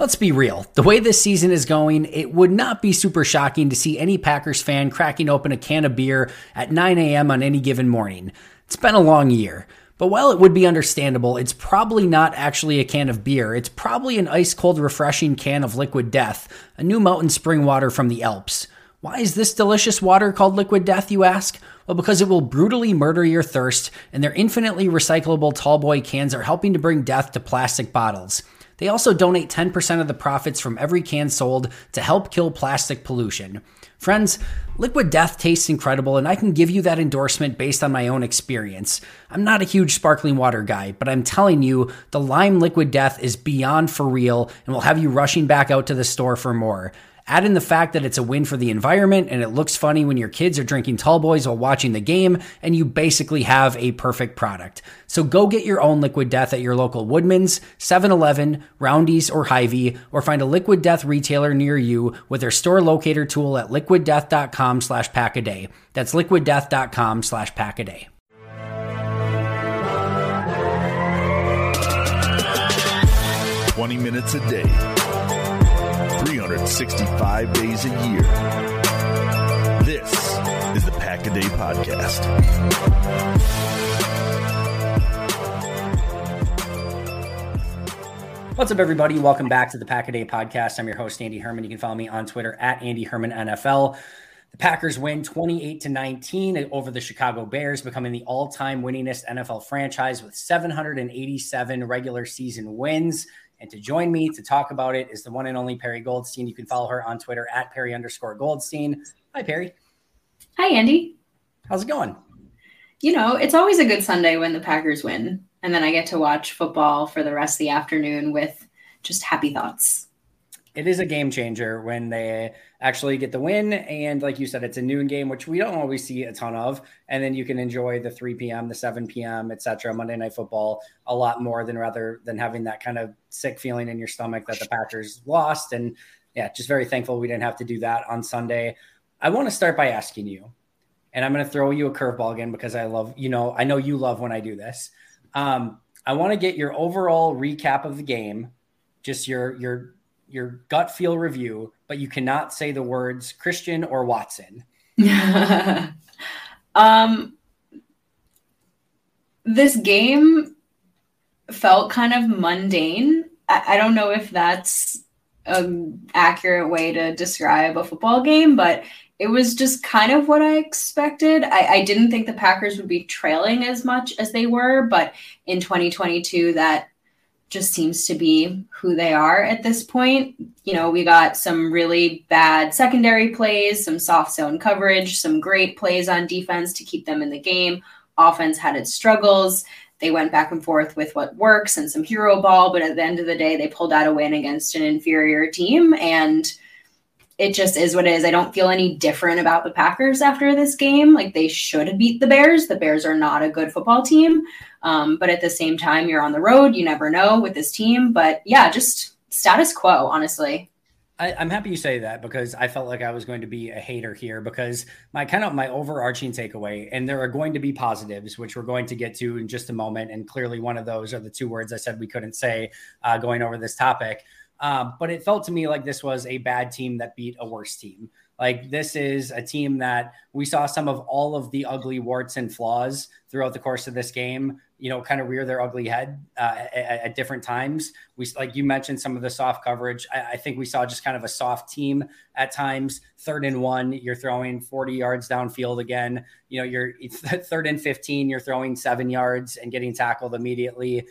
Let's be real. The way this season is going, it would not be super shocking to see any Packers fan cracking open a can of beer at 9 a.m. on any given morning. It's been a long year. But while it would be understandable, it's probably not actually a can of beer. It's probably an ice cold, refreshing can of liquid death, a new mountain spring water from the Alps. Why is this delicious water called liquid death, you ask? Well, because it will brutally murder your thirst, and their infinitely recyclable tallboy cans are helping to bring death to plastic bottles. They also donate 10% of the profits from every can sold to help kill plastic pollution. Friends, Liquid Death tastes incredible, and I can give you that endorsement based on my own experience. I'm not a huge sparkling water guy, but I'm telling you, the Lime Liquid Death is beyond for real and will have you rushing back out to the store for more. Add in the fact that it's a win for the environment and it looks funny when your kids are drinking tall boys while watching the game, and you basically have a perfect product. So go get your own Liquid Death at your local Woodman's, 7 Eleven, Roundy's, or Hy-Vee, or find a Liquid Death retailer near you with their store locator tool at liquiddeath.com slash pack a day. That's liquiddeath.com slash pack a day. Twenty minutes a day 365 days a year. This is the Pack a Day Podcast. What's up, everybody? Welcome back to the Pack a Day Podcast. I'm your host, Andy Herman. You can follow me on Twitter at Andy Herman NFL. The Packers win 28 to 19 over the Chicago Bears, becoming the all-time winningest NFL franchise with 787 regular season wins. And to join me to talk about it is the one and only Perri Goldstein. You can follow her on Twitter at Perri underscore Goldstein. Hi, Perri. Hi, Andy. How's it going? You know, it's always a good Sunday when the Packers win. And then I get to watch football for the rest of the afternoon with just happy thoughts it is a game changer when they actually get the win. And like you said, it's a noon game, which we don't always see a ton of. And then you can enjoy the 3 p.m., the 7 p.m., etc. Monday Night Football a lot more than rather than having that kind of sick feeling in your stomach that the Packers lost. And yeah, just very thankful we didn't have to do that on Sunday. I want to start by asking you, and I'm going to throw you a curveball again because I love, you know, I know you love when I do this. Um, I want to get your overall recap of the game, just your your your gut feel review, but you cannot say the words Christian or Watson. um, this game felt kind of mundane. I, I don't know if that's an accurate way to describe a football game, but it was just kind of what I expected. I, I, didn't think the Packers would be trailing as much as they were, but in 2022, that just seems to be who they are at this point. You know, we got some really bad secondary plays, some soft zone coverage, some great plays on defense to keep them in the game. Offense had its struggles. They went back and forth with what works and some hero ball, but at the end of the day, they pulled out a win against an inferior team. And it just is what it is. I don't feel any different about the Packers after this game. Like they should beat the Bears. The Bears are not a good football team. Um, but at the same time, you're on the road. You never know with this team. But yeah, just status quo, honestly. I, am happy you say that because I felt like I was going to be a hater here because my kind of my overarching takeaway, and there are going to be positives, which we're going to get to in just a moment. And clearly, one of those are the two words I said we couldn't say uh, going over this topic. Um, but it felt to me like this was a bad team that beat a worse team. Like this is a team that we saw some of all of the ugly warts and flaws throughout the course of this game. You know, kind of rear their ugly head uh, at, at, different times. We, like you mentioned, some of the soft coverage. I, I, think we saw just kind of a soft team at times. Third and one, you're throwing 40 yards downfield again. You know, you're third and 15, you're throwing seven yards and getting tackled immediately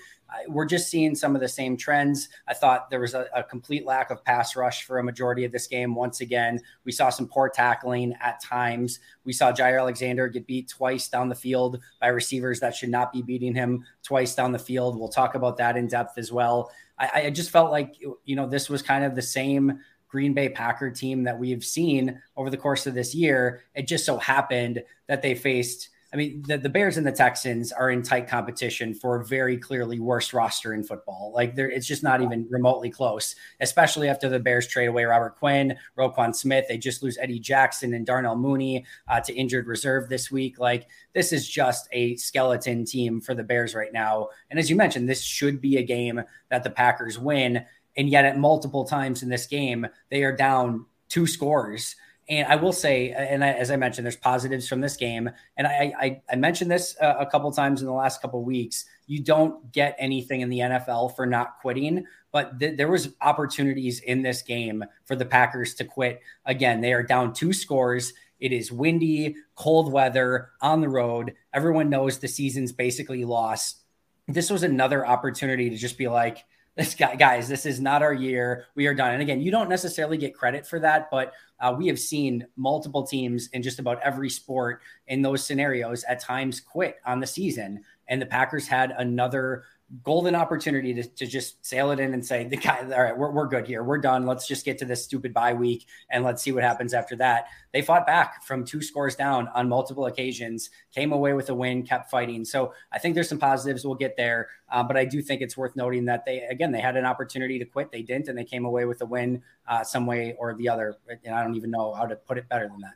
we're just seeing some of the same trends. I thought there was a, a, complete lack of pass rush for a majority of this game. Once again, we saw some poor tackling at times. We saw Jaire Alexander get beat twice down the field by receivers that should not be beating him twice down the field. We'll talk about that in depth as well. I, I just felt like, you know, this was kind of the same Green Bay Packer team that we've seen over the course of this year. It just so happened that they faced I mean, the, the Bears and the Texans are in tight competition for very clearly worst roster in football. Like, it's just not even remotely close, especially after the Bears trade away Robert Quinn, Roquan Smith. They just lose Eddie Jackson and Darnell Mooney uh, to injured reserve this week. Like, this is just a skeleton team for the Bears right now. And as you mentioned, this should be a game that the Packers win. And yet, at multiple times in this game, they are down two scores and I will say, and I, as I mentioned, there's positives from this game. And I, I, I mentioned this uh, a couple times in the last couple weeks. You don't get anything in the NFL for not quitting, but th- there was opportunities in this game for the Packers to quit. Again, they are down two scores. It is windy, cold weather on the road. Everyone knows the season's basically lost. This was another opportunity to just be like, this guy, guys, this is not our year. We are done. And again, you don't necessarily get credit for that, but uh, we have seen multiple teams in just about every sport in those scenarios at times quit on the season. And the Packers had another golden opportunity to, to just sail it in and say, the guy, all right, we're, we're good here. We're done. Let's just get to this stupid bye week and let's see what happens after that. They fought back from two scores down on multiple occasions, came away with a win, kept fighting. So I think there's some positives. We'll get there. Uh, but I do think it's worth noting that they, again, they had an opportunity to quit. They didn't, and they came away with a win uh, some way or the other. And I don't even know how to put it better than that.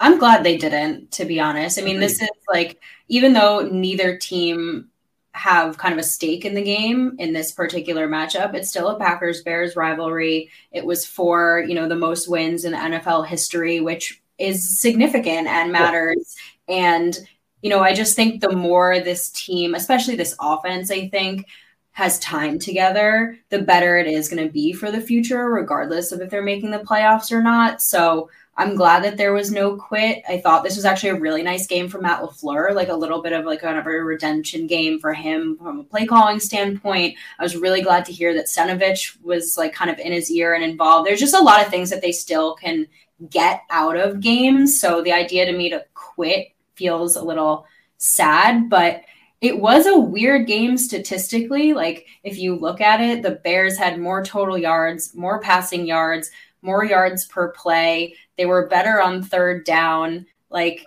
I'm glad they didn't, to be honest. I mean, this is like, even though neither team have kind of a stake in the game in this particular matchup. It's still a Packers Bears rivalry. It was for, you know, the most wins in NFL history, which is significant and matters. Yeah. And, you know, I just think the more this team, especially this offense, I think, has time together, the better it is going to be for the future, regardless of if they're making the playoffs or not. So I'm glad that there was no quit. I thought this was actually a really nice game for Matt LaFleur, like a little bit of like kind of a redemption game for him from a play calling standpoint. I was really glad to hear that Stenavich was like kind of in his ear and involved. There's just a lot of things that they still can get out of games. So the idea to me to quit feels a little sad, but it was a weird game statistically. Like if you look at it, the Bears had more total yards, more passing yards, more yards per play. They were better on third down. Like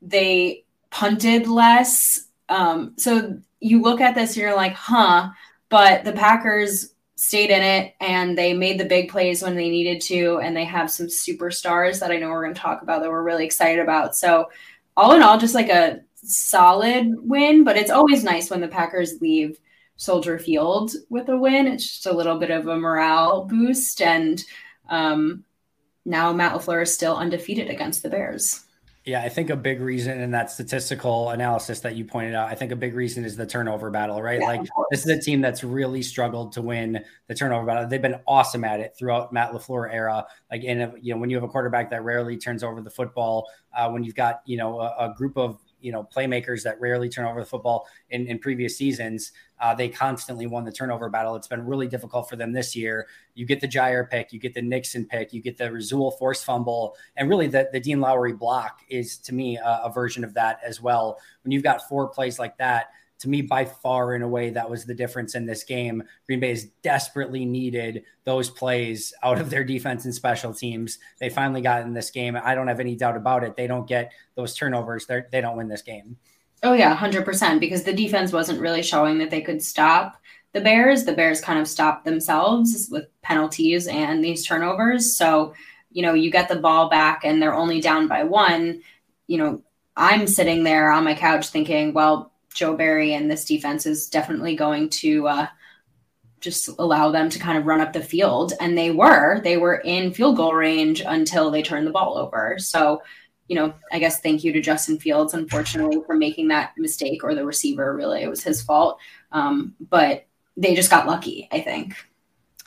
they punted less. Um, so you look at this and you're like, huh. But the Packers stayed in it and they made the big plays when they needed to. And they have some superstars that I know we're going to talk about that we're really excited about. So, all in all, just like a solid win. But it's always nice when the Packers leave Soldier Field with a win. It's just a little bit of a morale boost. And um, now Matt LaFleur is still undefeated against the Bears. Yeah, I think a big reason in that statistical analysis that you pointed out, I think a big reason is the turnover battle, right? Yeah, like this is a team that's really struggled to win the turnover battle. They've been awesome at it throughout Matt LaFleur era. Like, in you know, when you have a quarterback that rarely turns over the football, uh, when you've got you know a, a group of you know playmakers that rarely turn over the football in, in previous seasons. Uh, they constantly won the turnover battle. It's been really difficult for them this year. You get the Jaire pick, you get the Nixon pick, you get the Rasul force fumble, and really the, the Dean Lowry block is to me a, a version of that as well. When you've got four plays like that, to me, by far in a way, that was the difference in this game. Green Bay has desperately needed those plays out of their defense and special teams. They finally got in this game. I don't have any doubt about it. They don't get those turnovers, They're, they don't win this game. Oh, yeah, 100%. Because the defense wasn't really showing that they could stop the Bears. The Bears kind of stopped themselves with penalties and these turnovers. So, you know, you get the ball back and they're only down by one. You know, I'm sitting there on my couch thinking, well, Joe Barry and this defense is definitely going to uh, just allow them to kind of run up the field. And they were, they were in field goal range until they turned the ball over. So, you know, I guess thank you to Justin Fields, unfortunately, for making that mistake, or the receiver, really. It was his fault. Um, but they just got lucky, I think.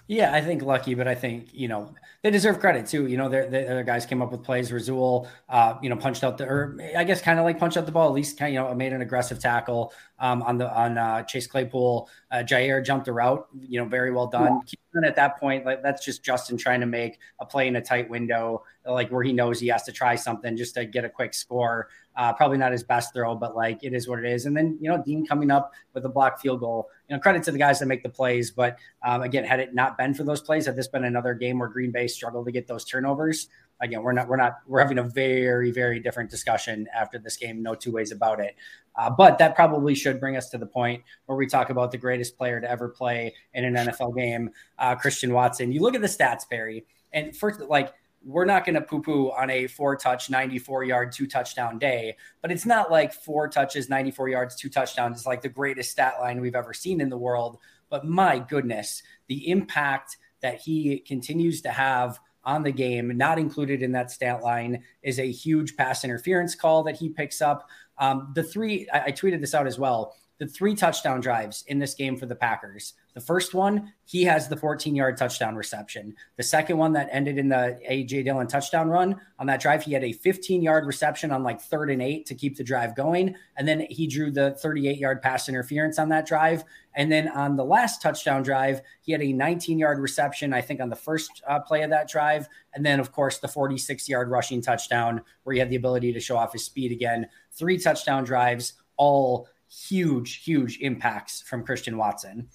Yeah, I think lucky, but I think you know they deserve credit too. You know, the other guys came up with plays. Rasul, uh, you know, punched out the, or I guess kind of like punched out the ball. At least kind of, you know made an aggressive tackle um, on the on uh, Chase Claypool. Uh, Jaire jumped a route. You know, very well done. Yeah. At that point, like that's just Justin trying to make a play in a tight window, like where he knows he has to try something just to get a quick score. Uh, probably not his best throw, but like it is what it is. And then you know Dean coming up with a block field goal. You know, credit to the guys that make the plays, but um, again, had it not been for those plays, had this been another game where Green Bay struggled to get those turnovers, again, we're not we're not we're having a very very different discussion after this game. No two ways about it. Uh, but that probably should bring us to the point where we talk about the greatest player to ever play in an NFL game, uh, Christian Watson. You look at the stats, Barry, and first, like we're not going to poo poo on a four touch, 94 yard, two touchdown day, but it's not like four touches, 94 yards, two touchdowns is like the greatest stat line we've ever seen in the world. But my goodness, the impact that he continues to have on the game, not included in that stat line, is a huge pass interference call that he picks up. Um, the three, I, I tweeted this out as well the three touchdown drives in this game for the Packers. The first one, he has the 14 yard touchdown reception. The second one that ended in the AJ Dillon touchdown run on that drive, he had a 15 yard reception on like third and eight to keep the drive going. And then he drew the 38 yard pass interference on that drive. And then on the last touchdown drive, he had a 19 yard reception, I think, on the first uh, play of that drive. And then, of course, the 46 yard rushing touchdown where he had the ability to show off his speed again. Three touchdown drives, all huge, huge impacts from Christian Watson.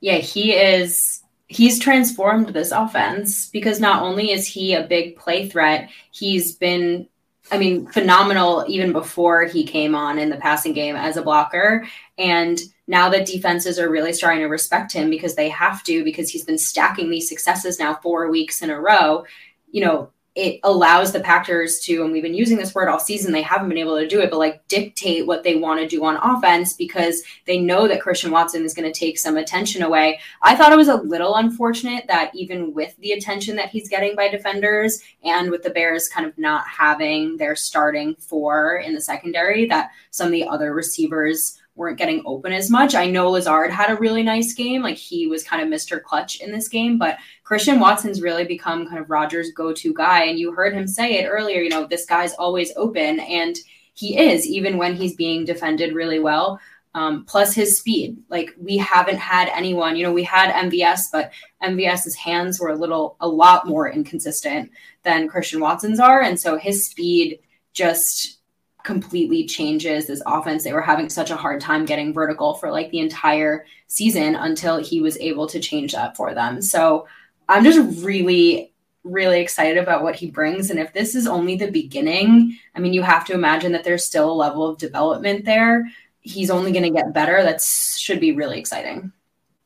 Yeah, he is. He's transformed this offense because not only is he a big play threat, he's been, I mean, phenomenal even before he came on in the passing game as a blocker. And now that defenses are really starting to respect him because they have to, because he's been stacking these successes now four weeks in a row. You know, it allows the Packers to, and we've been using this word all season, they haven't been able to do it, but like dictate what they want to do on offense because they know that Christian Watson is going to take some attention away. I thought it was a little unfortunate that even with the attention that he's getting by defenders and with the Bears kind of not having their starting four in the secondary, that some of the other receivers weren't getting open as much. I know Lazard had a really nice game. Like he was kind of Mr. Clutch in this game, but Christian Watson's really become kind of Rodgers' go to guy. And you heard him say it earlier, you know, this guy's always open. And he is, even when he's being defended really well. Um, plus his speed. Like we haven't had anyone, you know, we had MVS, but MVS's hands were a little, a lot more inconsistent than Christian Watson's are. And so his speed just completely changes this offense. They were having such a hard time getting vertical for like the entire season until he was able to change that for them. So I'm just really, really excited about what he brings. And if this is only the beginning, I mean, you have to imagine that there's still a level of development there. He's only going to get better. That should be really exciting.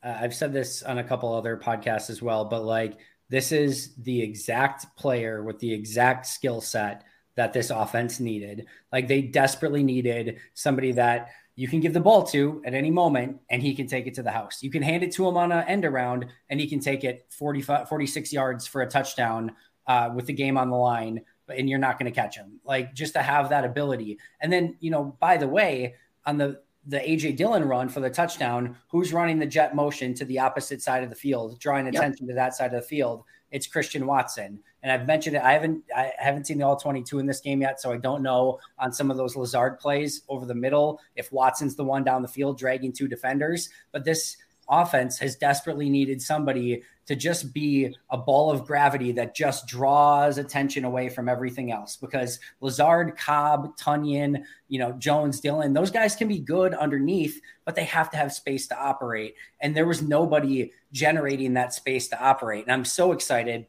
Uh, I've said this on a couple other podcasts as well, but like this is the exact player with the exact skill set that this offense needed. Like they desperately needed somebody that you can give the ball to at any moment and he can take it to the house. You can hand it to him on an end around and he can take it 45, 46 yards for a touchdown uh, with the game on the line. and you're not going to catch him. Like just to have that ability. And then, you know, by the way, on the the AJ Dillon run for the touchdown, who's running the jet motion to the opposite side of the field, drawing attention yep. to that side of the field? It's Christian Watson. And I've mentioned it. I haven't I haven't seen the all 22 in this game yet, so I don't know on some of those Lazard plays over the middle if Watson's the one down the field dragging two defenders. But this offense has desperately needed somebody to just be a ball of gravity that just draws attention away from everything else because Lazard, Cobb, Tonyan, you know, Jones, Dillon, those guys can be good underneath, but they have to have space to operate. And there was nobody generating that space to operate. And I'm so excited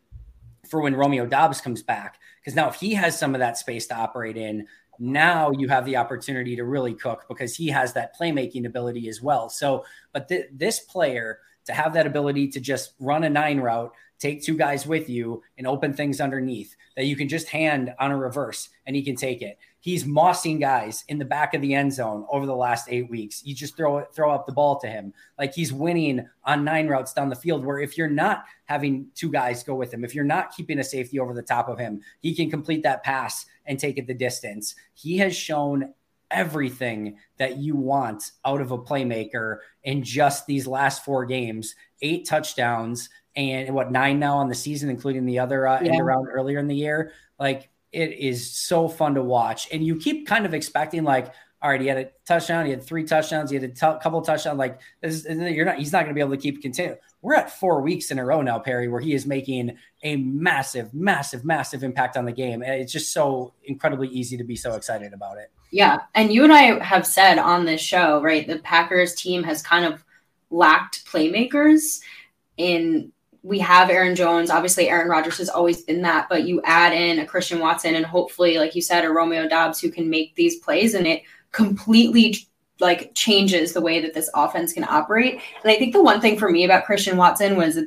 for when Romeo Doubs comes back because now if he has some of that space to operate in, now you have the opportunity to really cook because he has that playmaking ability as well. So, but th- this player to have that ability to just run a nine route, take two guys with you, and open things underneath that you can just hand on a reverse and he can take it. He's mossing guys in the back of the end zone over the last eight weeks. You just throw it, throw up the ball to him. Like he's winning on nine routes down the field. Where if you're not having two guys go with him, if you're not keeping a safety over the top of him, he can complete that pass and take it the distance. He has shown everything that you want out of a playmaker in just these last four games eight touchdowns and what nine now on the season including the other uh, yeah. end around earlier in the year like it is so fun to watch. And you keep kind of expecting like, all right, he had a touchdown, he had three touchdowns, he had a t- couple touchdowns. Like this, you're not, he's not going to be able to keep continuing. We're at four weeks in a row now, Perri, where he is making a massive, massive, massive impact on the game, and it's just so incredibly easy to be so excited about it. Yeah, and you and I have said on this show, right? The Packers team has kind of lacked playmakers in we have Aaron Jones. Obviously, Aaron Rodgers has always been that, but you add in a Christian Watson and hopefully, like you said, a Romeo Doubs who can make these plays, and it completely like changes the way that this offense can operate. And I think the one thing for me about Christian Watson was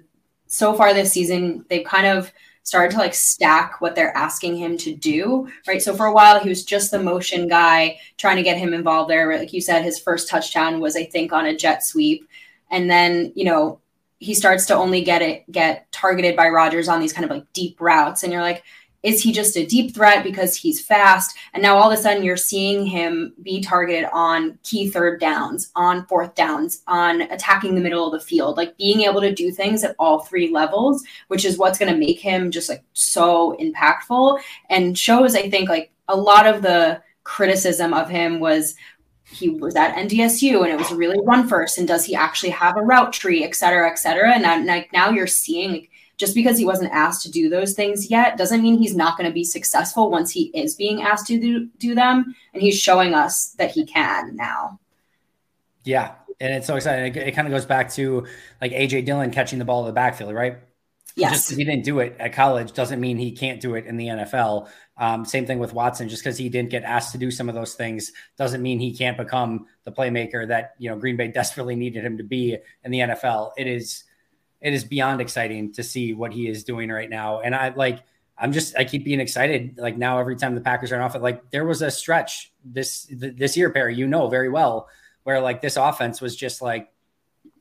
so far this season, they've kind of started to like stack what they're asking him to do, right? So for a while, he was just the motion guy, trying to get him involved there. Like you said, his first touchdown was, I think, on a jet sweep. And then, you know, he starts to only get it get targeted by Rodgers on these kind of like deep routes, and you're like, is he just a deep threat because he's fast? And now all of a sudden you're seeing him be targeted on key third downs, on fourth downs, on attacking the middle of the field, like being able to do things at all three levels, which is what's going to make him just like so impactful and shows, I think, like a lot of the criticism of him was he was at NDSU and it was really run first. And does he actually have a route tree, et cetera, et cetera? And uh, now, now you're seeing just because he wasn't asked to do those things yet doesn't mean he's not going to be successful once he is being asked to do, do them. And he's showing us that he can now. Yeah. And it's so exciting. It, it kind of goes back to like AJ Dillon catching the ball in the backfield, right? Yes. Just because he didn't do it at college doesn't mean he can't do it in the NFL. Um, same thing with Watson. Just because he didn't get asked to do some of those things doesn't mean he can't become the playmaker that you know Green Bay desperately needed him to be in the NFL. It is it is beyond exciting to see what he is doing right now. And I like I'm just I keep being excited. Like now, every time the Packers are off it, like there was a stretch this this year, Perri, you know very well, where like this offense was just like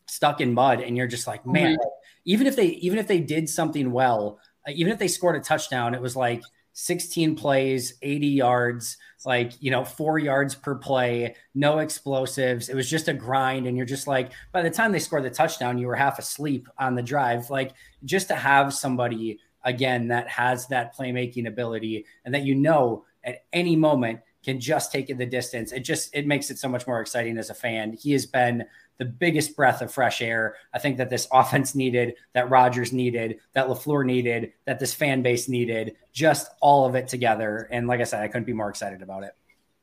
stuck in mud, and you're just like, man. Mm-hmm even if they even if they did something well, even if they scored a touchdown, it was like 16 plays, 80 yards, like, you know, four yards per play, no explosives. It was just a grind. And you're just like, by the time they scored the touchdown, you were half asleep on the drive. Like, just to have somebody, again, that has that playmaking ability and that you know at any moment can just take it the distance. It just, it makes it so much more exciting as a fan. He has been the biggest breath of fresh air. I think that this offense needed, that Rodgers needed, that LaFleur needed, that this fan base needed, just all of it together. And like I said, I couldn't be more excited about it.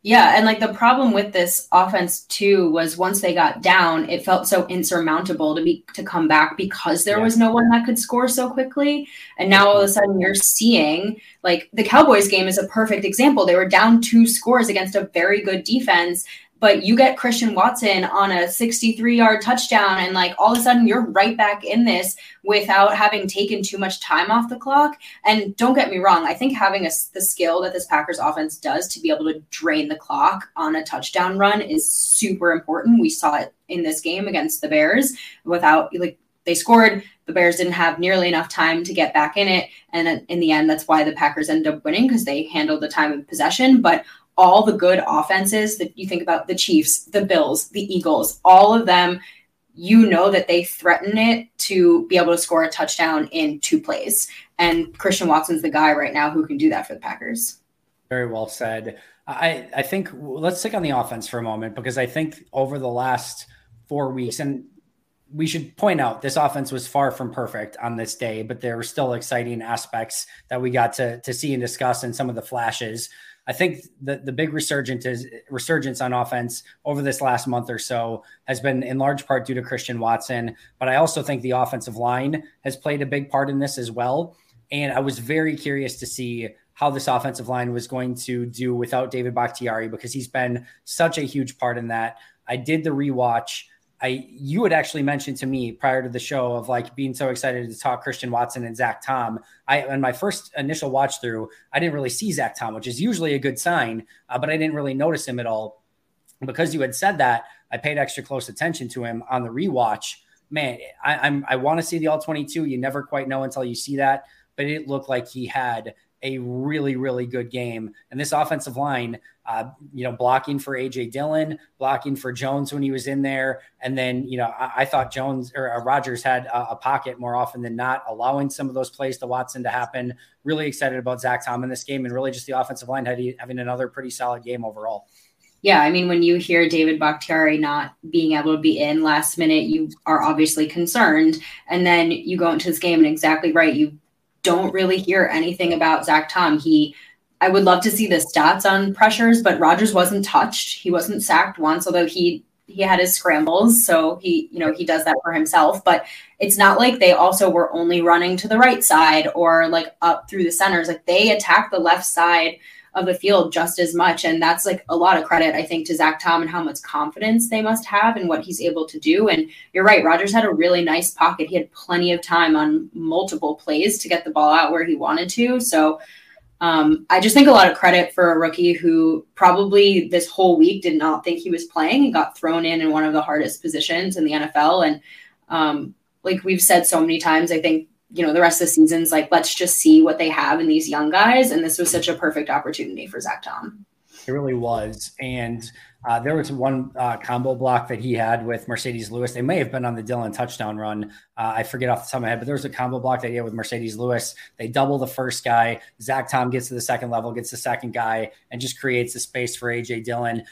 Yeah, and like the problem with this offense too was once they got down, it felt so insurmountable to be to come back because there yeah. was no one that could score so quickly. And now all of a sudden you're seeing like the Cowboys game is a perfect example. They were down two scores against a very good defense but you get Christian Watson on a 63 yard touchdown, and like all of a sudden you're right back in this without having taken too much time off the clock. And don't get me wrong, I think having a, the skill that this Packers offense does to be able to drain the clock on a touchdown run is super important. We saw it in this game against the Bears without like they scored. The Bears didn't have nearly enough time to get back in it. And uh, in the end, that's why the Packers ended up winning because they handled the time of possession. But all the good offenses that you think about the Chiefs, the Bills, the Eagles, all of them, you know that they threaten it to be able to score a touchdown in two plays. And Christian Watson's the guy right now who can do that for the Packers. Very well said. I, I think let's stick on the offense for a moment because I think over the last four weeks, and we should point out this offense was far from perfect on this day, but there were still exciting aspects that we got to, to see and discuss and some of the flashes. I think the, the big resurgence is resurgence on offense over this last month or so has been in large part due to Christian Watson, but I also think the offensive line has played a big part in this as well. And I was very curious to see how this offensive line was going to do without David Bakhtiari because he's been such a huge part in that. I did the rewatch. I you had actually mentioned to me prior to the show of like being so excited to talk Christian Watson and Zach Tom. I in my first initial watch through, I didn't really see Zach Tom, which is usually a good sign, uh, but I didn't really notice him at all. Because you had said that, I paid extra close attention to him on the rewatch. Man, I, I'm I want to see the all 22. You never quite know until you see that, but it looked like he had a really, really good game. And this offensive line, uh, you know, blocking for AJ Dillon, blocking for Jones when he was in there. And then, you know, I, I thought Jones or uh, Rodgers had a, a, pocket more often than not, allowing some of those plays to Watson to happen. Really excited about Zach Tom in this game and really just the offensive line having another pretty solid game overall. Yeah, I mean, when you hear David Bakhtiari not being able to be in last minute, you are obviously concerned. And then you go into this game and exactly right. You don't really hear anything about Zach Tom. He, I would love to see the stats on pressures, but Rodgers wasn't touched. He wasn't sacked once, although he he had his scrambles, so he you know he does that for himself. But it's not like they also were only running to the right side or like up through the centers. Like they attacked the left side of the field just as much. And that's like a lot of credit, I think, to Zach Tom and how much confidence they must have in what he's able to do. And you're right, Rodgers had a really nice pocket. He had plenty of time on multiple plays to get the ball out where he wanted to. So um, I just think a lot of credit for a rookie who probably this whole week did not think he was playing and got thrown in in one of the hardest positions in the NFL. And um, like we've said so many times, I think you know, the rest of the season's like, let's just see what they have in these young guys. And this was such a perfect opportunity for Zach Tom. It really was. And uh, there was one uh, combo block that he had with Marcedes Lewis. They may have been on the Dillon touchdown run. Uh, I forget off the top of my head, but there was a combo block that he had with Marcedes Lewis. They double the first guy. Zach Tom gets to the second level, gets the second guy, and just creates the space for AJ Dillon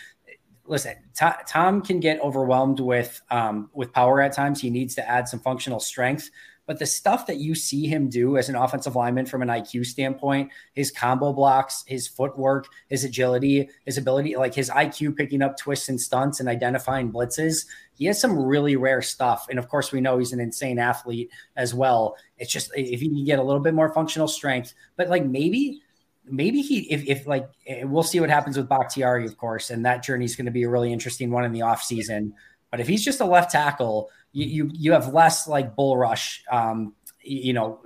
Listen, Tom can get overwhelmed with um, with power at times. He needs to add some functional strength. But the stuff that you see him do as an offensive lineman from an IQ standpoint, his combo blocks, his footwork, his agility, his ability, like his IQ picking up twists and stunts and identifying blitzes, he has some really rare stuff. And of course, we know he's an insane athlete as well. It's just if he can get a little bit more functional strength, but like maybe maybe he if, if like we'll see what happens with Bakhtiari, of course, and that journey is going to be a really interesting one in the off season. But if he's just a left tackle, you you, you have less like bull rush. Um, you know,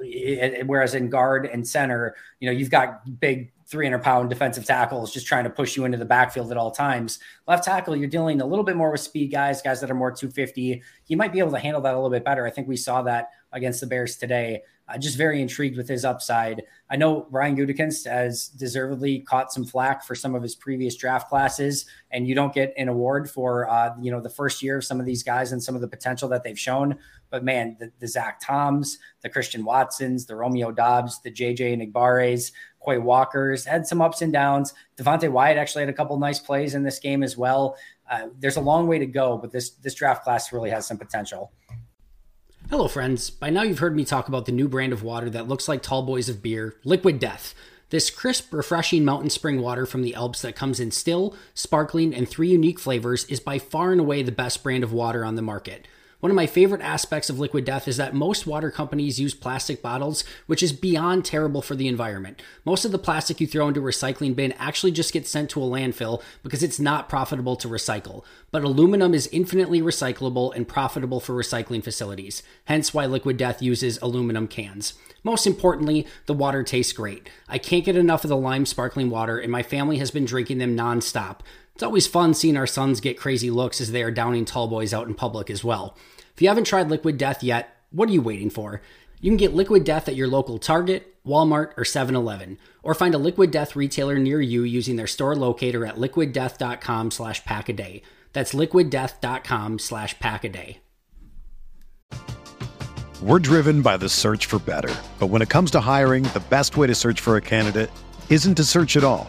whereas in guard and center, you know, you've got big 300 pound defensive tackles just trying to push you into the backfield at all times. Left tackle, you're dealing a little bit more with speed guys, guys that are more 250. You might be able to handle that a little bit better. I think we saw that against the Bears today. Uh, just very intrigued with his upside. I know Ryan Gutekunst has deservedly caught some flack for some of his previous draft classes, and you don't get an award for uh, you know the first year of some of these guys and some of the potential that they've shown. But man, the, the Zach Toms, the Christian Watsons, the Romeo Doubs, the JJ Enagbare, Quay Walkers had some ups and downs. Devonte Wyatt actually had a couple nice plays in this game as well. Uh, there's a long way to go, but this this draft class really has some potential. Hello, friends. By now, you've heard me talk about the new brand of water that looks like tall boys of beer, Liquid Death. This crisp, refreshing mountain spring water from the Alps that comes in still, sparkling, and three unique flavors is by far and away the best brand of water on the market. One of my favorite aspects of Liquid Death is that most water companies use plastic bottles, which is beyond terrible for the environment. Most of the plastic you throw into a recycling bin actually just gets sent to a landfill because it's not profitable to recycle. But aluminum is infinitely recyclable and profitable for recycling facilities, hence why Liquid Death uses aluminum cans. Most importantly, the water tastes great. I can't get enough of the lime sparkling water, and my family has been drinking them nonstop. It's always fun seeing our sons get crazy looks as they are downing tall boys out in public as well. If you haven't tried Liquid Death yet, What are you waiting for? You can get Liquid Death at your local Target, Walmart, or 7 Eleven, or find a Liquid Death retailer near you using their store locator at liquiddeath.com slash packaday. That's liquiddeath.com slash packaday. We're driven by the search for better. But when it comes to hiring, the best way to search for a candidate isn't to search at all.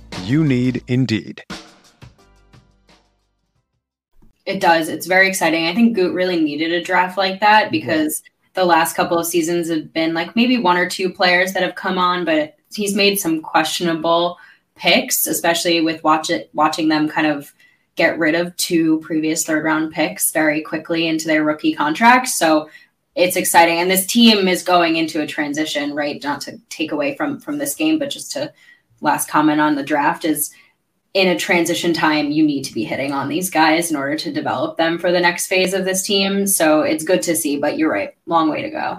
You need Indeed. It does. It's very exciting. I think Goot really needed a draft like that mm-hmm. because the last couple of seasons have been like maybe one or two players that have come on, but he's made some questionable picks, especially with watch it, watching them kind of get rid of two previous third round picks very quickly into their rookie contracts. So it's exciting. And this team is going into a transition, right? Not to take away from from this game, but just to last comment on the draft is in a transition time, you need to be hitting on these guys in order to develop them for the next phase of this team. So it's good to see, but you're right, long way to go.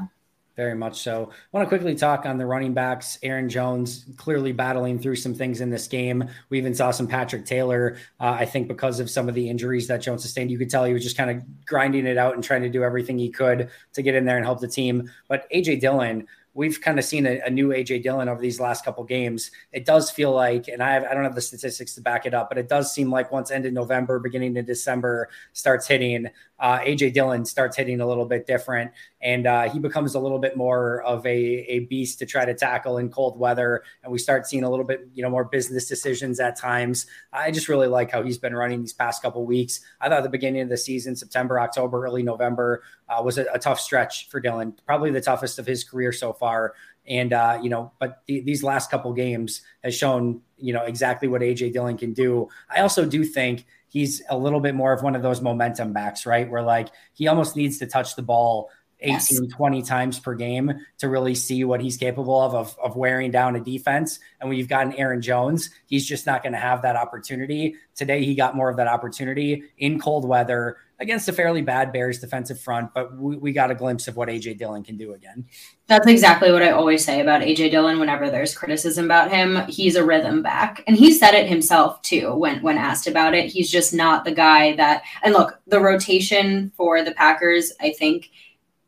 Very much so. I want to quickly talk on the running backs. Aaron Jones clearly battling through some things in this game. We even saw some Patrick Taylor. Uh, I think because of some of the injuries that Jones sustained, you could tell he was just kind of grinding it out and trying to do everything he could to get in there and help the team. But AJ Dillon, we've kind of seen a, a, new AJ Dillon over these last couple games. It does feel like, and I, have, I don't have the statistics to back it up, but it does seem like once end of November, beginning of December starts hitting, uh, AJ Dillon starts hitting a little bit different, and uh, he becomes a little bit more of a, a beast to try to tackle in cold weather. And we start seeing a little bit, you know, more business decisions at times. I just really like how he's been running these past couple weeks. I thought the beginning of the season, September, October, early November, uh, was a, a, tough stretch for Dillon, probably the toughest of his career so far. And uh, you know, but the, these last couple games has shown you know exactly what AJ Dillon can do. I also do think he's a little bit more of one of those momentum backs, right? Where like he almost needs to touch the ball 18, yes. 20 times per game to really see what he's capable of, of, of wearing down a defense. And when you've got an Aaron Jones, he's just not going to have that opportunity. Today, he got more of that opportunity in cold weather against a fairly bad Bears defensive front, but we, we got a glimpse of what AJ Dillon can do again. That's exactly what I always say about AJ Dillon whenever there's criticism about him. He's a rhythm back. And he said it himself too when when asked about it. He's just not the guy that and look, the rotation for the Packers, I think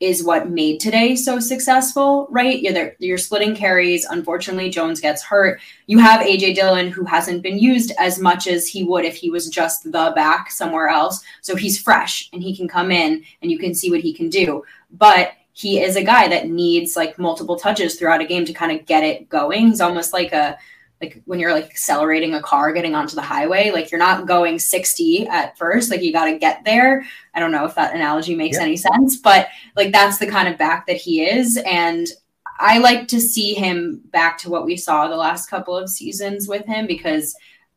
is what made today so successful, right? You're you're splitting carries. Unfortunately, Jones gets hurt. You have AJ Dillon, who hasn't been used as much as he would if he was just the back somewhere else. So he's fresh and he can come in and you can see what he can do. But he is a guy that needs like multiple touches throughout a game to kind of get it going. He's almost like a like when you're like accelerating a car getting onto the highway like you're not going 60 at first like you got to get there i don't know if that analogy makes yeah. any sense but like that's the kind of back that he is and i like to see him back to what we saw the last couple of seasons with him because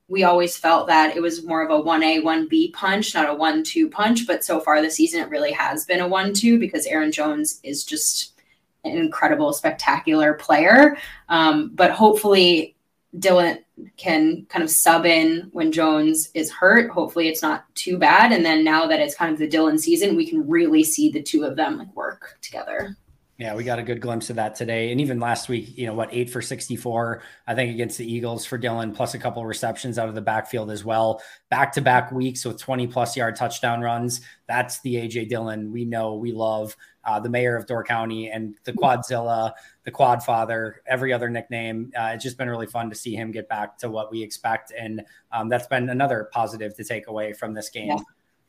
we always felt that it was more of a 1A, 1B punch, not a 1 2 punch. But so far this season, it really has been a 1 2 because Aaron Jones is just an incredible, spectacular player. Um, but hopefully, Dillon can kind of sub in when Jones is hurt. Hopefully, it's not too bad. And then now that it's kind of the Dillon season, we can really see the two of them like work together. Yeah, we got a good glimpse of that today. And even last week, you know, what, eight for 64, I think, against the Eagles for Dillon, plus a couple receptions out of the backfield as well. Back to back weeks with 20 plus yard touchdown runs. That's the AJ Dillon we know, we love, uh, the mayor of Door County and the Quadzilla, the Quad Father, every other nickname. Uh, it's just been really fun to see him get back to what we expect. And um, that's been another positive to take away from this game. Yeah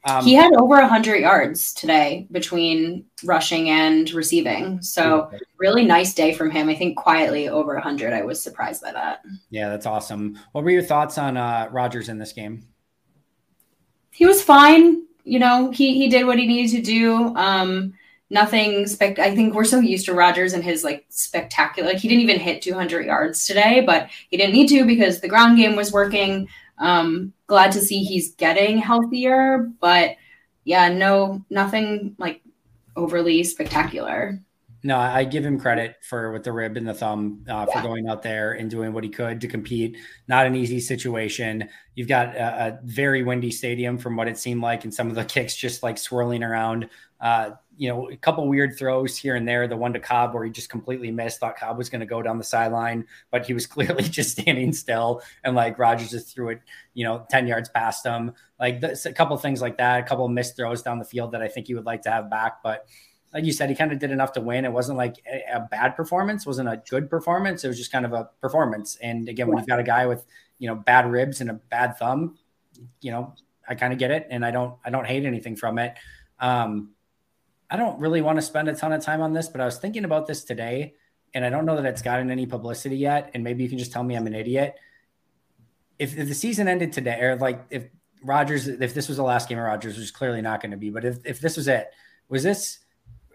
Um, he had over 100 yards today between rushing and receiving. So, really nice day from him. I think quietly over 100. I was surprised by that. Yeah, that's awesome. What were your thoughts on uh, Rodgers in this game? He was fine. You know, he he did what he needed to do. Um, nothing spec. I think we're so used to Rodgers and his like spectacular. Like he didn't even hit 200 yards today, but he didn't need to because the ground game was working. Um, glad to see he's getting healthier, but yeah, no, nothing like overly spectacular. No, I give him credit for with the rib and the thumb uh, yeah. for going out there and doing what he could to compete. Not an easy situation. You've got a, a, very windy stadium from what it seemed like, and some of the kicks just like swirling around. Uh, you know, a couple weird throws here and there. The one to Cobb where he just completely missed, thought Cobb was going to go down the sideline, but he was clearly just standing still. And like Rodgers just threw it, you know, 10 yards past him. Like this, a couple things like that, a couple missed throws down the field that I think he would like to have back. But like you said, he kind of did enough to win. It wasn't like a, bad performance, wasn't a good performance. It was just kind of a performance. And again, when you've got a guy with, you know, bad ribs and a bad thumb, you know, I kind of get it. And I don't, I don't hate anything from it. Um, I don't really want to spend a ton of time on this, but I was thinking about this today, and I don't know that it's gotten any publicity yet. And maybe you can just tell me I'm an idiot. If, if the season ended today, or like if Rodgers, if this was the last game of Rodgers, which is clearly not going to be, but if, if this was it, was this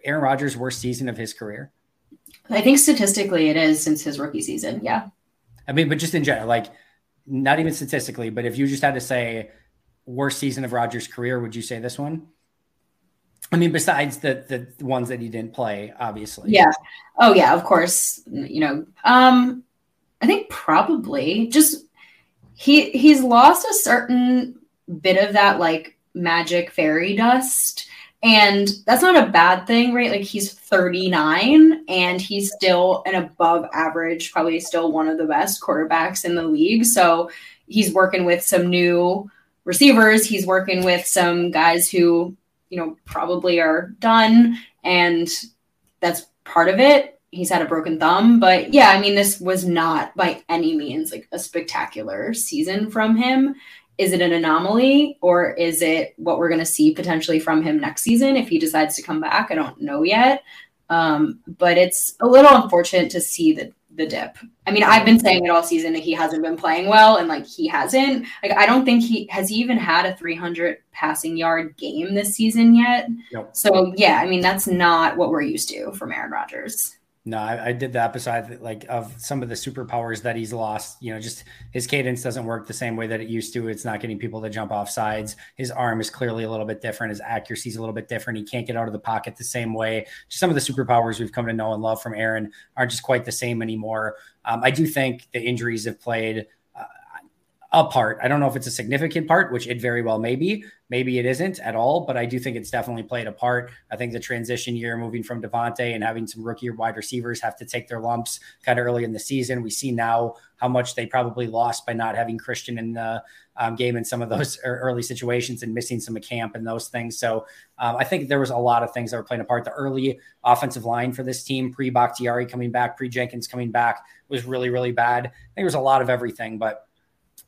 Aaron Rodgers' worst season of his career? I think statistically it is since his rookie season. Yeah. I mean, but just in general, like not even statistically, but if you just had to say worst season of Rodgers' career, would you say this one? I mean, besides the the ones that he didn't play, obviously. Yeah. Oh yeah, of course. You know, um, I think probably just he he's lost a certain bit of that like magic fairy dust. And that's not a bad thing, right? Like he's 39 and he's still an above average, probably still one of the best quarterbacks in the league. So he's working with some new receivers. He's working with some guys who you know, probably are done. And that's part of it. He's had a broken thumb. But yeah, I mean, this was not by any means like a spectacular season from him. Is it an anomaly or is it what we're going to see potentially from him next season if he decides to come back? I don't know yet. Um, but it's a little unfortunate to see that the dip. I mean, I've been saying it all season that he hasn't been playing well, and like he hasn't. Like, I don't think he has he even had a 300 passing yard game this season yet. Yep. So yeah, I mean, that's not what we're used to from Aaron Rodgers. No, I, I, did the episode like of some of the superpowers that he's lost. You know, just his cadence doesn't work the same way that it used to. It's not getting people to jump off sides. His arm is clearly a little bit different. His accuracy is a little bit different. He can't get out of the pocket the same way. Just some of the superpowers we've come to know and love from Aaron aren't just quite the same anymore. Um, I do think the injuries have played a part. I don't know if it's a significant part, which it very well may be. Maybe it isn't at all, but I do think it's definitely played a part. I think the transition year moving from Davante and having some rookie wide receivers have to take their lumps kind of early in the season. We see now how much they probably lost by not having Christian in the um, game in some of those early situations and missing some camp and those things. So um, I think there was a lot of things that were playing a part. The early offensive line for this team, pre Bakhtiari coming back, pre Jenkins coming back, was really, really bad. I think there was a lot of everything, but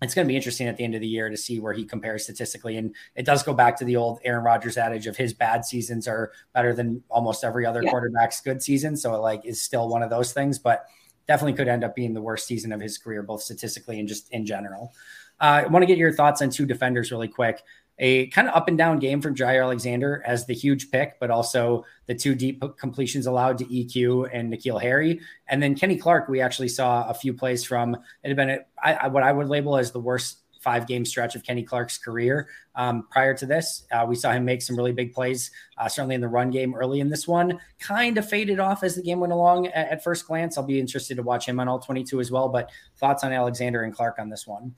it's going to be interesting at the end of the year to see where he compares statistically. And it does go back to the old Aaron Rodgers adage of his bad seasons are better than almost every other yeah. quarterback's good season. So it like is still one of those things, but definitely could end up being the worst season of his career, both statistically and just in general. Uh, I want to get your thoughts on two defenders really quick a kind of up and down game from Jaire Alexander as the huge pick, but also the two deep completions allowed to EQ and N'Keal Harry. And then Kenny Clark, we actually saw a few plays from it had been a, I, what I would label as the worst five game stretch of Kenny Clark's career. Um, prior to this, uh, we saw him make some really big plays, uh, certainly in the run game early in this one. Kind of faded off as the game went along at, at first glance. I'll be interested to watch him on all 22 as well. But thoughts on Alexander and Clark on this one?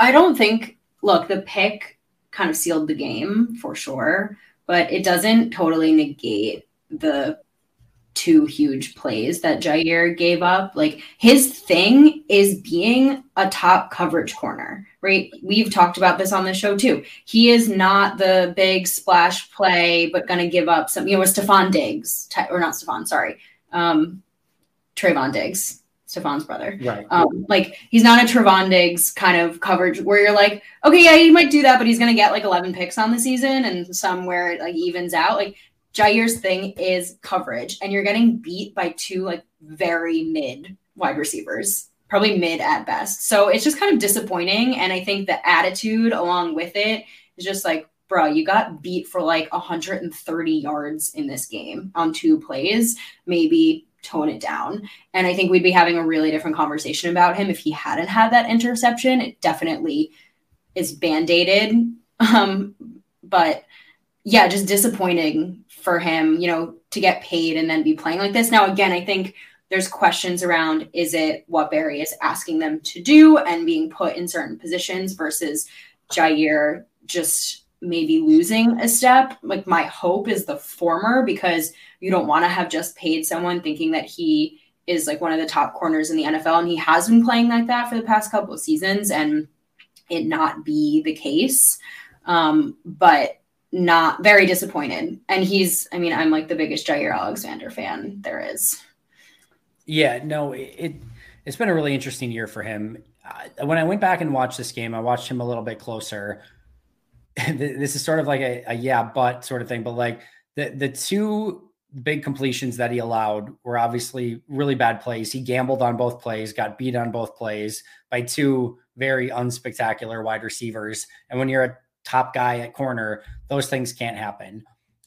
I don't think, look, the pick kind of sealed the game for sure, but it doesn't totally negate the two huge plays that Jaire gave up. Like his thing is being a top coverage corner, right? We've talked about this on the show too. He is not the big splash play, but going to give up some, you know, with Stefon Diggs, or not Stefon, sorry, um, Trevon Diggs. Stefon's brother. Right. Um, like he's not a Trevon Diggs kind of coverage where you're like, okay, yeah, he might do that, but he's gonna get like 11 picks on the season and somewhere it like evens out. Like Jaire's thing is coverage, and you're getting beat by two like very mid wide receivers, probably mid at best. So it's just kind of disappointing. And I think the attitude along with it is just like, bro, you got beat for like 130 yards in this game on two plays. Maybe tone it down. And I think we'd be having a really different conversation about him if he hadn't had that interception. It definitely is band aided. Um, but yeah, just disappointing for him, you know, to get paid and then be playing like this. Now, again, I think there's questions around is it what Barry is asking them to do and being put in certain positions versus Jaire just maybe losing a step. Like my hope is the former because you don't want to have just paid someone thinking that he is like one of the top corners in the NFL and he has been playing like that for the past couple of seasons and it not be the case. Um, but not very disappointed. And he's, I mean, I'm like the biggest Jaire Alexander fan there is. Yeah, no, it it's been a really interesting year for him. Uh, when I went back and watched this game, I watched him a little bit closer. this is sort of like a, a yeah, but sort of thing. But like the the two big completions that he allowed were obviously really bad plays. He gambled on both plays, got beat on both plays by two very unspectacular wide receivers. And when you're a top guy at corner, those things can't happen.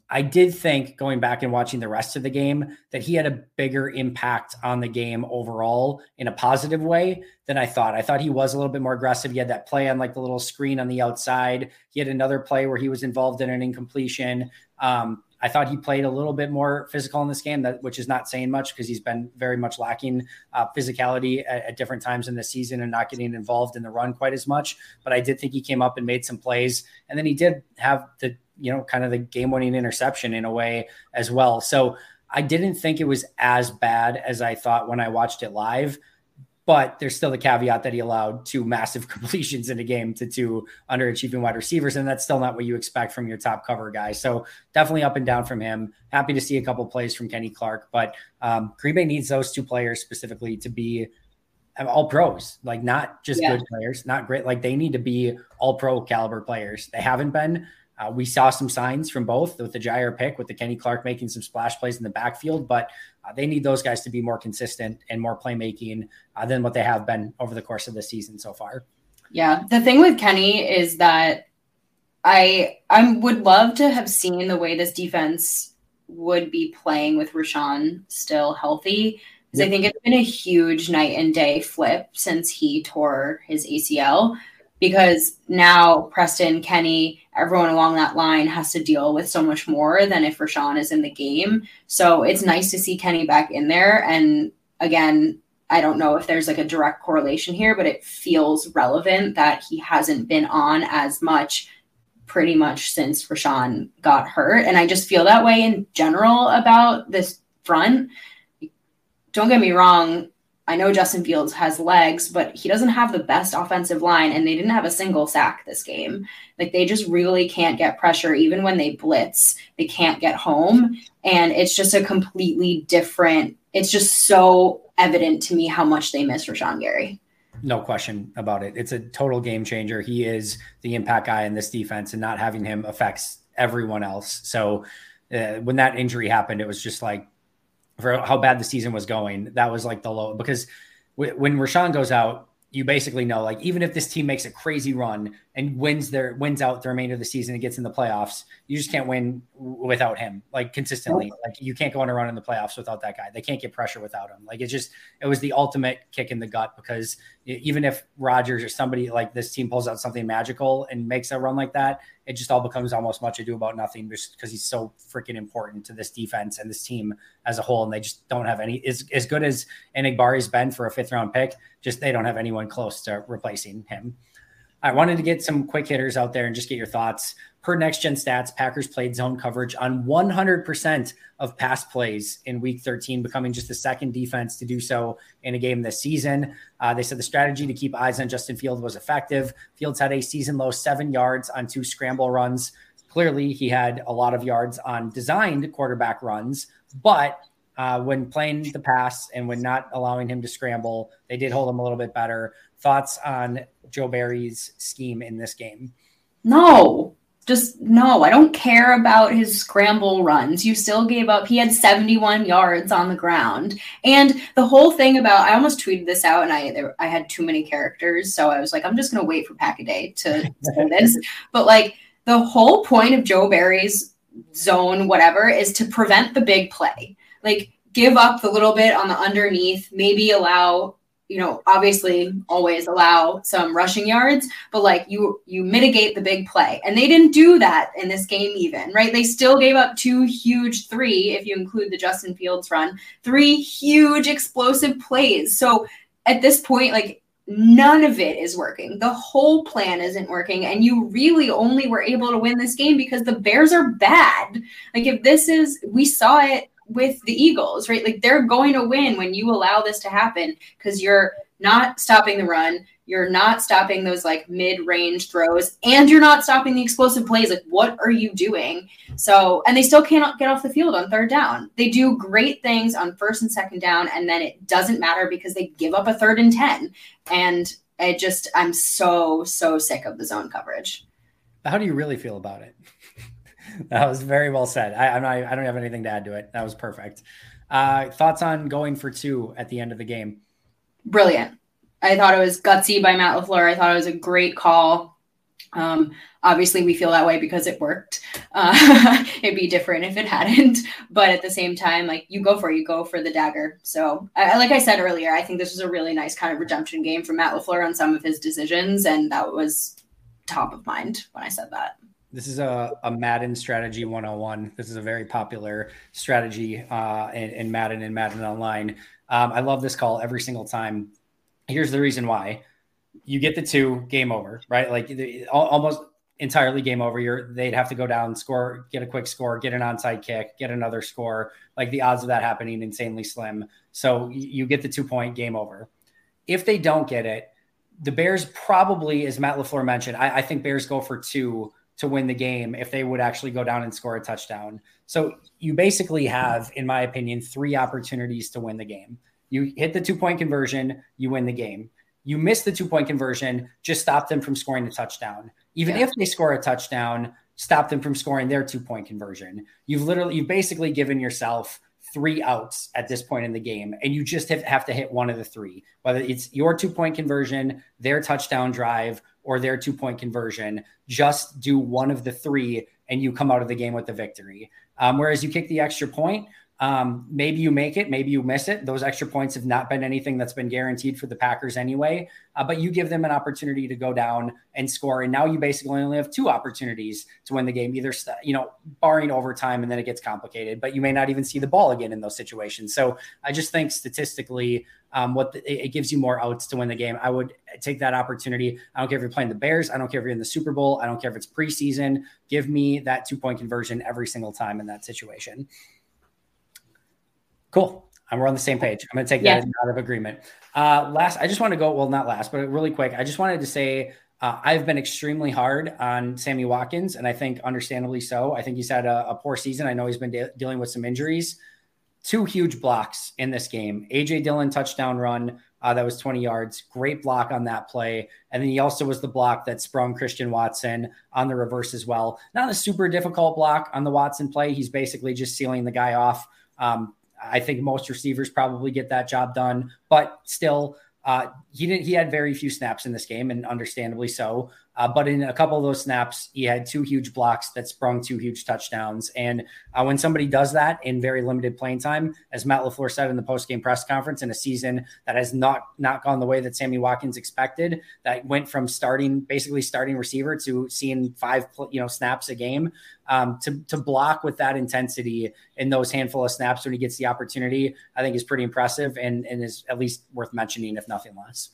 I did think going back and watching the rest of the game that he had a bigger impact on the game overall in a positive way than I thought. I thought he was a little bit more aggressive. He had that play on like the little screen on the outside. He had another play where he was involved in an incompletion. Um, I thought he played a little bit more physical in this game, that which is not saying much because he's been very much lacking uh, physicality at, at, different times in the season and not getting involved in the run quite as much. But I did think he came up and made some plays, and then he did have the you know kind of the game-winning interception in a way as well. So I didn't think it was as bad as I thought when I watched it live but there's still the caveat that he allowed two massive completions in a game to two underachieving wide receivers, and that's still not what you expect from your top cover guy. So definitely up and down from him. Happy to see a couple plays from Kenny Clark, but um, Green Bay needs those two players specifically to be all pros, like not just yeah. good players, not great. Like they need to be all pro caliber players. They haven't been. Uh, we saw some signs from both with the Jaire pick, with the Kenny Clark making some splash plays in the backfield, but they need those guys to be more consistent and more playmaking uh, than what they have been over the course of the season so far. Yeah, the thing with Kenny is that I I would love to have seen the way this defense would be playing with Rashan still healthy. Because yep. I think it's been a huge night and day flip since he tore his ACL because now Preston, Kenny, everyone along that line has to deal with so much more than if Rashan is in the game. So it's nice to see Kenny back in there. And again, I don't know if there's like a direct correlation here, but it feels relevant that he hasn't been on as much pretty much since Rashan got hurt. And I just feel that way in general about this front. Don't get me wrong, I know Justin Fields has legs, but he doesn't have the best offensive line, and they didn't have a single sack this game. Like they just really can't get pressure, even when they blitz, they can't get home. And it's just a completely different, it's just so evident to me how much they miss Rashan Gary. No question about it. It's a total game changer. He is the impact guy in this defense, and not having him affects everyone else. So uh, when that injury happened, it was just like for how bad the season was going, that was like the low because when Rashan goes out, you basically know like even if this team makes a crazy run and wins their wins out the remainder of the season and gets in the playoffs, you just can't win without him like consistently. Like you can't go on a run in the playoffs without that guy. They can't get pressure without him. Like it's just it was the ultimate kick in the gut because even if Rodgers or somebody like this team pulls out something magical and makes a run like that, it just all becomes almost much ado about nothing just because he's so freaking important to this defense and this team as a whole. And they just don't have any as, as good as Enagbare's been for a fifth round pick, just they don't have anyone close to replacing him. I wanted to get some quick hitters out there and just get your thoughts. Per next gen stats, Packers played zone coverage on 100% of pass plays in week 13, becoming just the second defense to do so in a game this season. Uh, they said the strategy to keep eyes on Justin Fields was effective. Fields had a season low seven yards on two scramble runs. Clearly, he had a lot of yards on designed quarterback runs, but uh, when playing the pass and when not allowing him to scramble. They did hold him a little bit better. Thoughts on Joe Barry's scheme in this game? No, just no. I don't care about his scramble runs. You still gave up. He had 71 yards on the ground, and the whole thing about I almost tweeted this out, and I there, I had too many characters, so I was like, I'm just gonna wait for Packaday to say this. But like the whole point of Joe Barry's zone, whatever, is to prevent the big play. Like give up the little bit on the underneath, maybe allow you know obviously always allow some rushing yards but like you you mitigate the big play. And they didn't do that in this game even right? They still gave up two huge three if you include the justin fields run three huge explosive plays. So at this point like none of it is working. The whole plan isn't working and you really only were able to win this game because the bears are bad. Like if this is we saw it with the Eagles, right? Like they're going to win when you allow this to happen because you're not stopping the run, you're not stopping those like mid-range throws, and you're not stopping the explosive plays. Like, what are you doing? So, and they still cannot get off the field on third down. They do great things on first and second down, and then it doesn't matter because they give up a third and ten. And I just, I'm so so sick of the zone coverage. How do you really feel about it? that was very well said. I, I'm not, I don't have anything to add to it. That was perfect. Uh, thoughts on going for two at the end of the game? Brilliant. I thought it was gutsy by Matt LaFleur. I thought it was a great call. Um, obviously, we feel that way because it worked. Uh, it'd be different if it hadn't. But at the same time, like you go for it, you go for the dagger. So, I, like I said earlier, I think this was a really nice kind of redemption game for Matt LaFleur on some of his decisions, and that was top of mind when I said that. This is a, a Madden strategy 101. This is a very popular strategy uh, in, in Madden and Madden Online. Um, I love this call every single time. Here's the reason why. You get the two, game over, right? Like the, almost entirely game over. You're they'd have to go down, score, get a quick score, get an onside kick, get another score. Like the odds of that happening insanely slim. So you get the two point game over. If they don't get it, the Bears probably, as Matt LaFleur mentioned, I, I think Bears go for two to win the game if they would actually go down and score a touchdown. So you basically have, in my opinion, three opportunities to win the game. You hit the two point conversion, you win the game. You miss the two point conversion, just stop them from scoring a touchdown. Even yeah. if they score a touchdown, stop them from scoring their two point conversion. You've literally, you've basically given yourself three outs at this point in the game, and you just have, have to hit one of the three, whether it's your two point conversion, their touchdown drive, or their two point conversion. Just do one of the three and you come out of the game with the victory. Um, whereas you kick the extra point, um, maybe you make it, maybe you miss it. Those extra points have not been anything that's been guaranteed for the Packers anyway. Uh, but you give them an opportunity to go down and score, and now you basically only have two opportunities to win the game. Either you know, barring overtime, and then it gets complicated. But you may not even see the ball again in those situations. So I just think statistically, um, what the, it gives you more outs to win the game. I would take that opportunity. I don't care if you're playing the Bears. I don't care if you're in the Super Bowl. I don't care if it's preseason. Give me that two point conversion every single time in that situation. Cool. And we're on the same page. I'm going to take that out of agreement. Uh, last, I just want to go, well, not last, but really quick. I just wanted to say uh, I've been extremely hard on Sammy Watkins, and I think understandably so. I think he's had a, a poor season. I know he's been de- dealing with some injuries. Two huge blocks in this game. AJ Dillon touchdown run uh, that was 20 yards. Great block on that play. And then he also was the block that sprung Christian Watson on the reverse as well. Not a super difficult block on the Watson play. He's basically just sealing the guy off. Um, I think most receivers probably get that job done, but still, uh, he didn't. He had very few snaps in this game, and understandably so. Uh, but in a couple of those snaps, he had two huge blocks that sprung two huge touchdowns. And uh, when somebody does that in very limited playing time, as Matt LaFleur said in the post-game press conference, in a season that has not not gone the way that Sammy Watkins expected, that went from starting basically starting receiver to seeing five you know snaps a game, um, to to block with that intensity in those handful of snaps when he gets the opportunity, I think is pretty impressive and and is at least worth mentioning, if nothing less.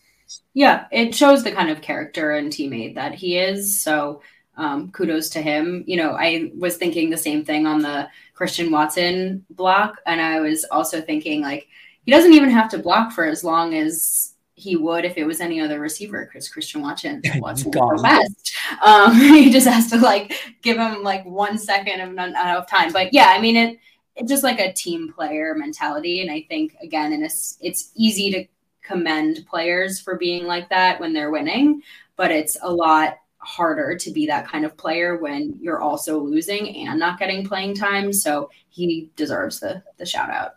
Yeah, it shows the kind of character and teammate that he is. So um, kudos to him. You know, I was thinking the same thing on the Christian Watson block, and I was also thinking like he doesn't even have to block for as long as he would if it was any other receiver because Christian Watson Watson so fast. Um, he just has to like give him like one second of, time. But yeah, I mean it It's just like a team player mentality. And I think again, in a, it's easy to commend players for being like that when they're winning, but it's a lot harder to be that kind of player when you're also losing and not getting playing time. So he deserves the the shout out.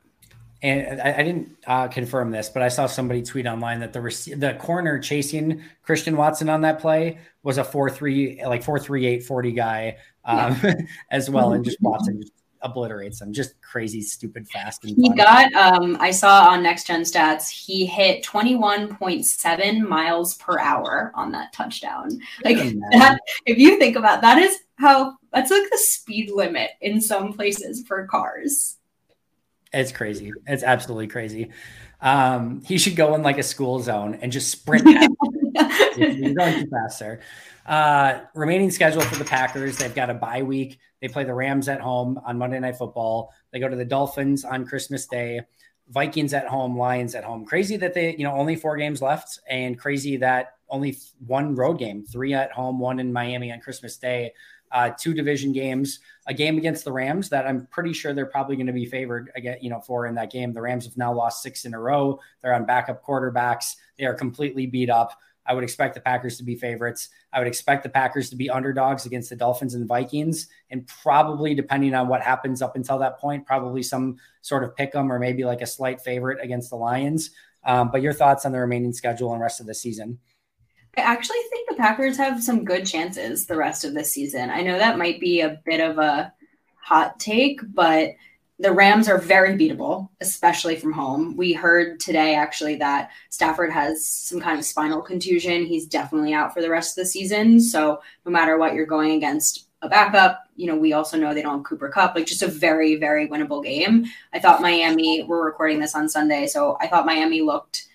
And I, I didn't uh, confirm this, but I saw somebody tweet online that the rec- the corner chasing Christian Watson on that play was a four three like four three eight forty guy um, yeah. as well, and just Watson just obliterates them. Just crazy, stupid, fast. he fun. got. Um, I saw on Next Gen Stats he hit twenty one point seven miles per hour on that touchdown. Like that. If you think about that, is how that's like the speed limit in some places for cars. It's crazy. It's absolutely crazy. Um, he should go in like a school zone and just sprint. You're going too fast, sir. Uh, remaining schedule for the Packers: they've got a bye week. They play the Rams at home on Monday Night Football. They go to the Dolphins on Christmas Day. Vikings at home, Lions at home. Crazy that they, you know, only four games left, and crazy that only one road game, three at home, one in Miami on Christmas Day. Uh, two division games, a game against the Rams that I'm pretty sure they're probably going to be favored again, you know, for in that game. The Rams have now lost six in a row. They're on backup quarterbacks. They are completely beat up. I would expect the Packers to be favorites. I would expect the Packers to be underdogs against the Dolphins and Vikings, and probably, depending on what happens up until that point, probably some sort of pick 'em or maybe like a slight favorite against the Lions. Um, but your thoughts on the remaining schedule and rest of the season? I actually think the Packers have some good chances the rest of the season. I know that might be a bit of a hot take, but the Rams are very beatable, especially from home. We heard today actually that Stafford has some kind of spinal contusion. He's definitely out for the rest of the season. So no matter what you're going against a backup, you know, we also know they don't have Cooper Kupp, like just a very, very winnable game. I thought Miami, we're recording this on Sunday, so I thought Miami looked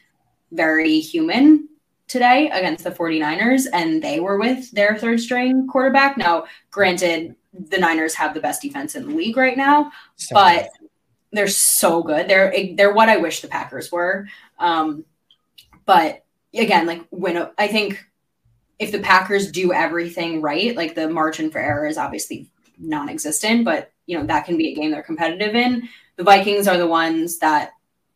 very human today against the 49ers, and they were with their third string quarterback. Now, granted, the Niners have the best defense in the league right now, so but they're so good. They're they're what I wish the Packers were. Um, but again, like when I think if the Packers do everything right, like the margin for error is obviously non-existent, but you know that can be a game they're competitive in. The Vikings are the ones that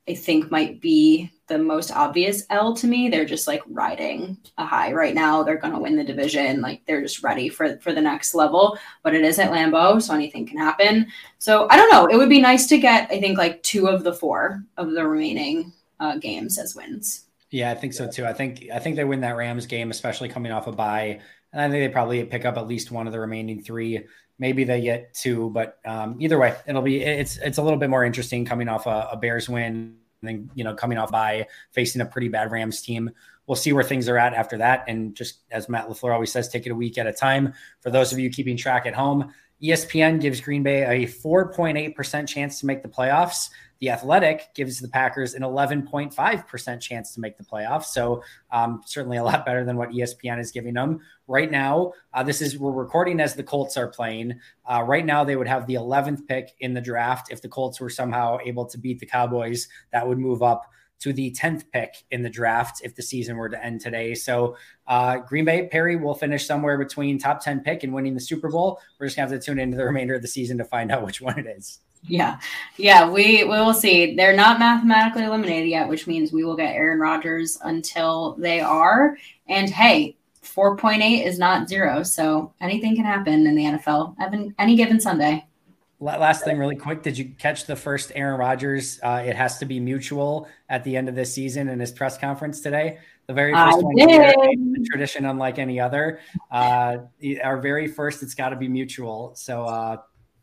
I think might be the most obvious L to me. They're just like riding a high right now. They're going to win the division. Like they're just ready for for the next level. But it is at Lambeau, so anything can happen. So I don't know. It would be nice to get I think like two of the four of the remaining uh, games as wins. Yeah, I think so too. I think I think they win that Rams game, especially coming off a bye. And I think they probably pick up at least one of the remaining three. Maybe they get two, but um, either way, it'll be it's it's a little bit more interesting coming off a, a Bears win then you know coming off by facing a pretty bad Rams team. We'll see where things are at after that, and just as Matt LaFleur always says, take it a week at a time. For those of you keeping track at home, ESPN gives Green Bay a 4.8% chance to make the playoffs. The Athletic gives the Packers an 11.5% chance to make the playoffs. So, um, certainly a lot better than what ESPN is giving them. Right now, uh, this is we're recording as the Colts are playing. Uh, right now, they would have the 11th pick in the draft. If the Colts were somehow able to beat the Cowboys, that would move up to the 10th pick in the draft if the season were to end today. So uh, Green Bay, Perri will finish somewhere between top 10 pick and winning the Super Bowl. We're just going to have to tune into the remainder of the season to find out which one it is. Yeah. Yeah, we, we will see. They're not mathematically eliminated yet, which means we will get Aaron Rodgers until they are. And hey, 4.8 is not zero. So anything can happen in the NFL any given Sunday. Last thing, really quick. Did you catch the first Aaron Rodgers? Uh, it has to be mutual at the end of this season in his press conference today. The very first I one, year, tradition unlike any other. Uh, our very first, it's got to be mutual. So, uh,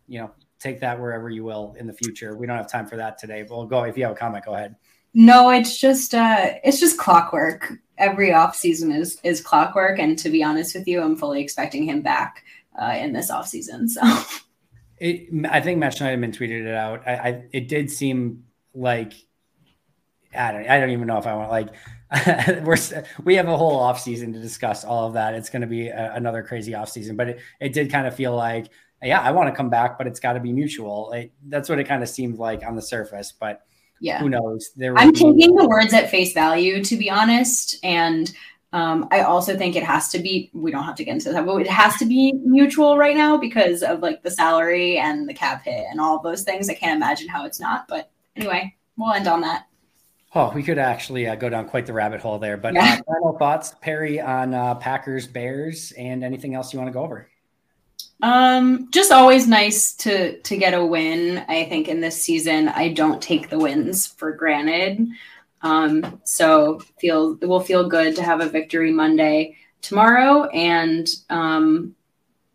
you know, take that wherever you will in the future. We don't have time for that today, but we'll go. If you have a comment, go ahead. No, it's just uh, it's just clockwork. Every off season is is clockwork, and to be honest with you, I'm fully expecting him back uh, in this off season. So. It, I think Matt Schneidman tweeted it out. I, I, it did seem like I don't I don't even know if I want like we're we have a whole off season to discuss all of that. It's going to be a, another crazy off season, but it, it did kind of feel like yeah, I want to come back, but it's got to be mutual. It, that's what it kind of seemed like on the surface, but yeah, who knows? There I'm taking the words at face value, to be honest, and Um, I also think it has to be, we don't have to get into that, but it has to be mutual right now because of like the salary and the cap hit and all those things. I can't imagine how it's not. But anyway, we'll end on that. Oh, we could actually uh, go down quite the rabbit hole there. But yeah. uh, final thoughts, Perri, on uh, Packers, Bears, and anything else you want to go over? Um, just always nice to to get a win. I think in this season, I don't take the wins for granted. Um, so feel it will feel good to have a victory Monday tomorrow, and um,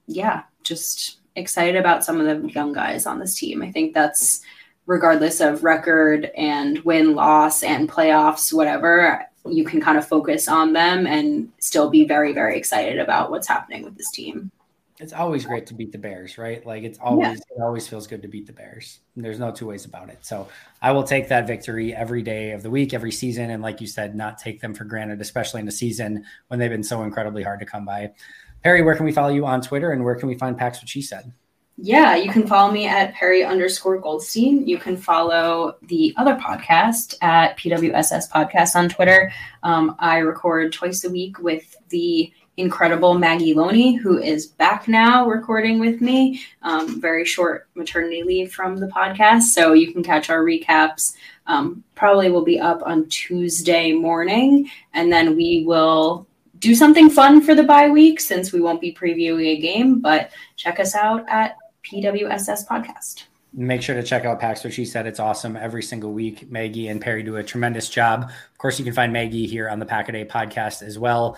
yeah, just excited about some of the young guys on this team. I think that's regardless of record and win loss and playoffs, whatever. You can kind of focus on them and still be very, very excited about what's happening with this team it's always great to beat the Bears, right? Like it's always yeah. it always feels good to beat the Bears. There's no two ways about it. So I will take that victory every day of the week, every season, and like you said, not take them for granted, especially in the season when they've been so incredibly hard to come by. Perri, where can we follow you on Twitter, and where can we find Pax what she said? Yeah, you can follow me at Perri underscore Goldstein. You can follow the other podcast at PWSS Podcast on Twitter. Um, I record twice a week with the incredible Maggie Loney, who is back now recording with me. Um, very short maternity leave from the podcast. So you can catch our recaps. Um, probably will be up on Tuesday morning. And then we will do something fun for the bye week since we won't be previewing a game. But check us out at PWSS Podcast. Make sure to check out Pax what she said. It's awesome every single week. Maggie and Perri do a tremendous job. Of course, you can find Maggie here on the Pack a Day podcast as well.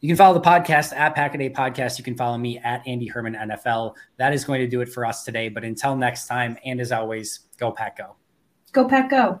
You can follow the podcast at Pack a Podcast. You can follow me at Andy Herman NFL. That is going to do it for us today. But until next time, and as always, go Pack Go. Go Pack Go.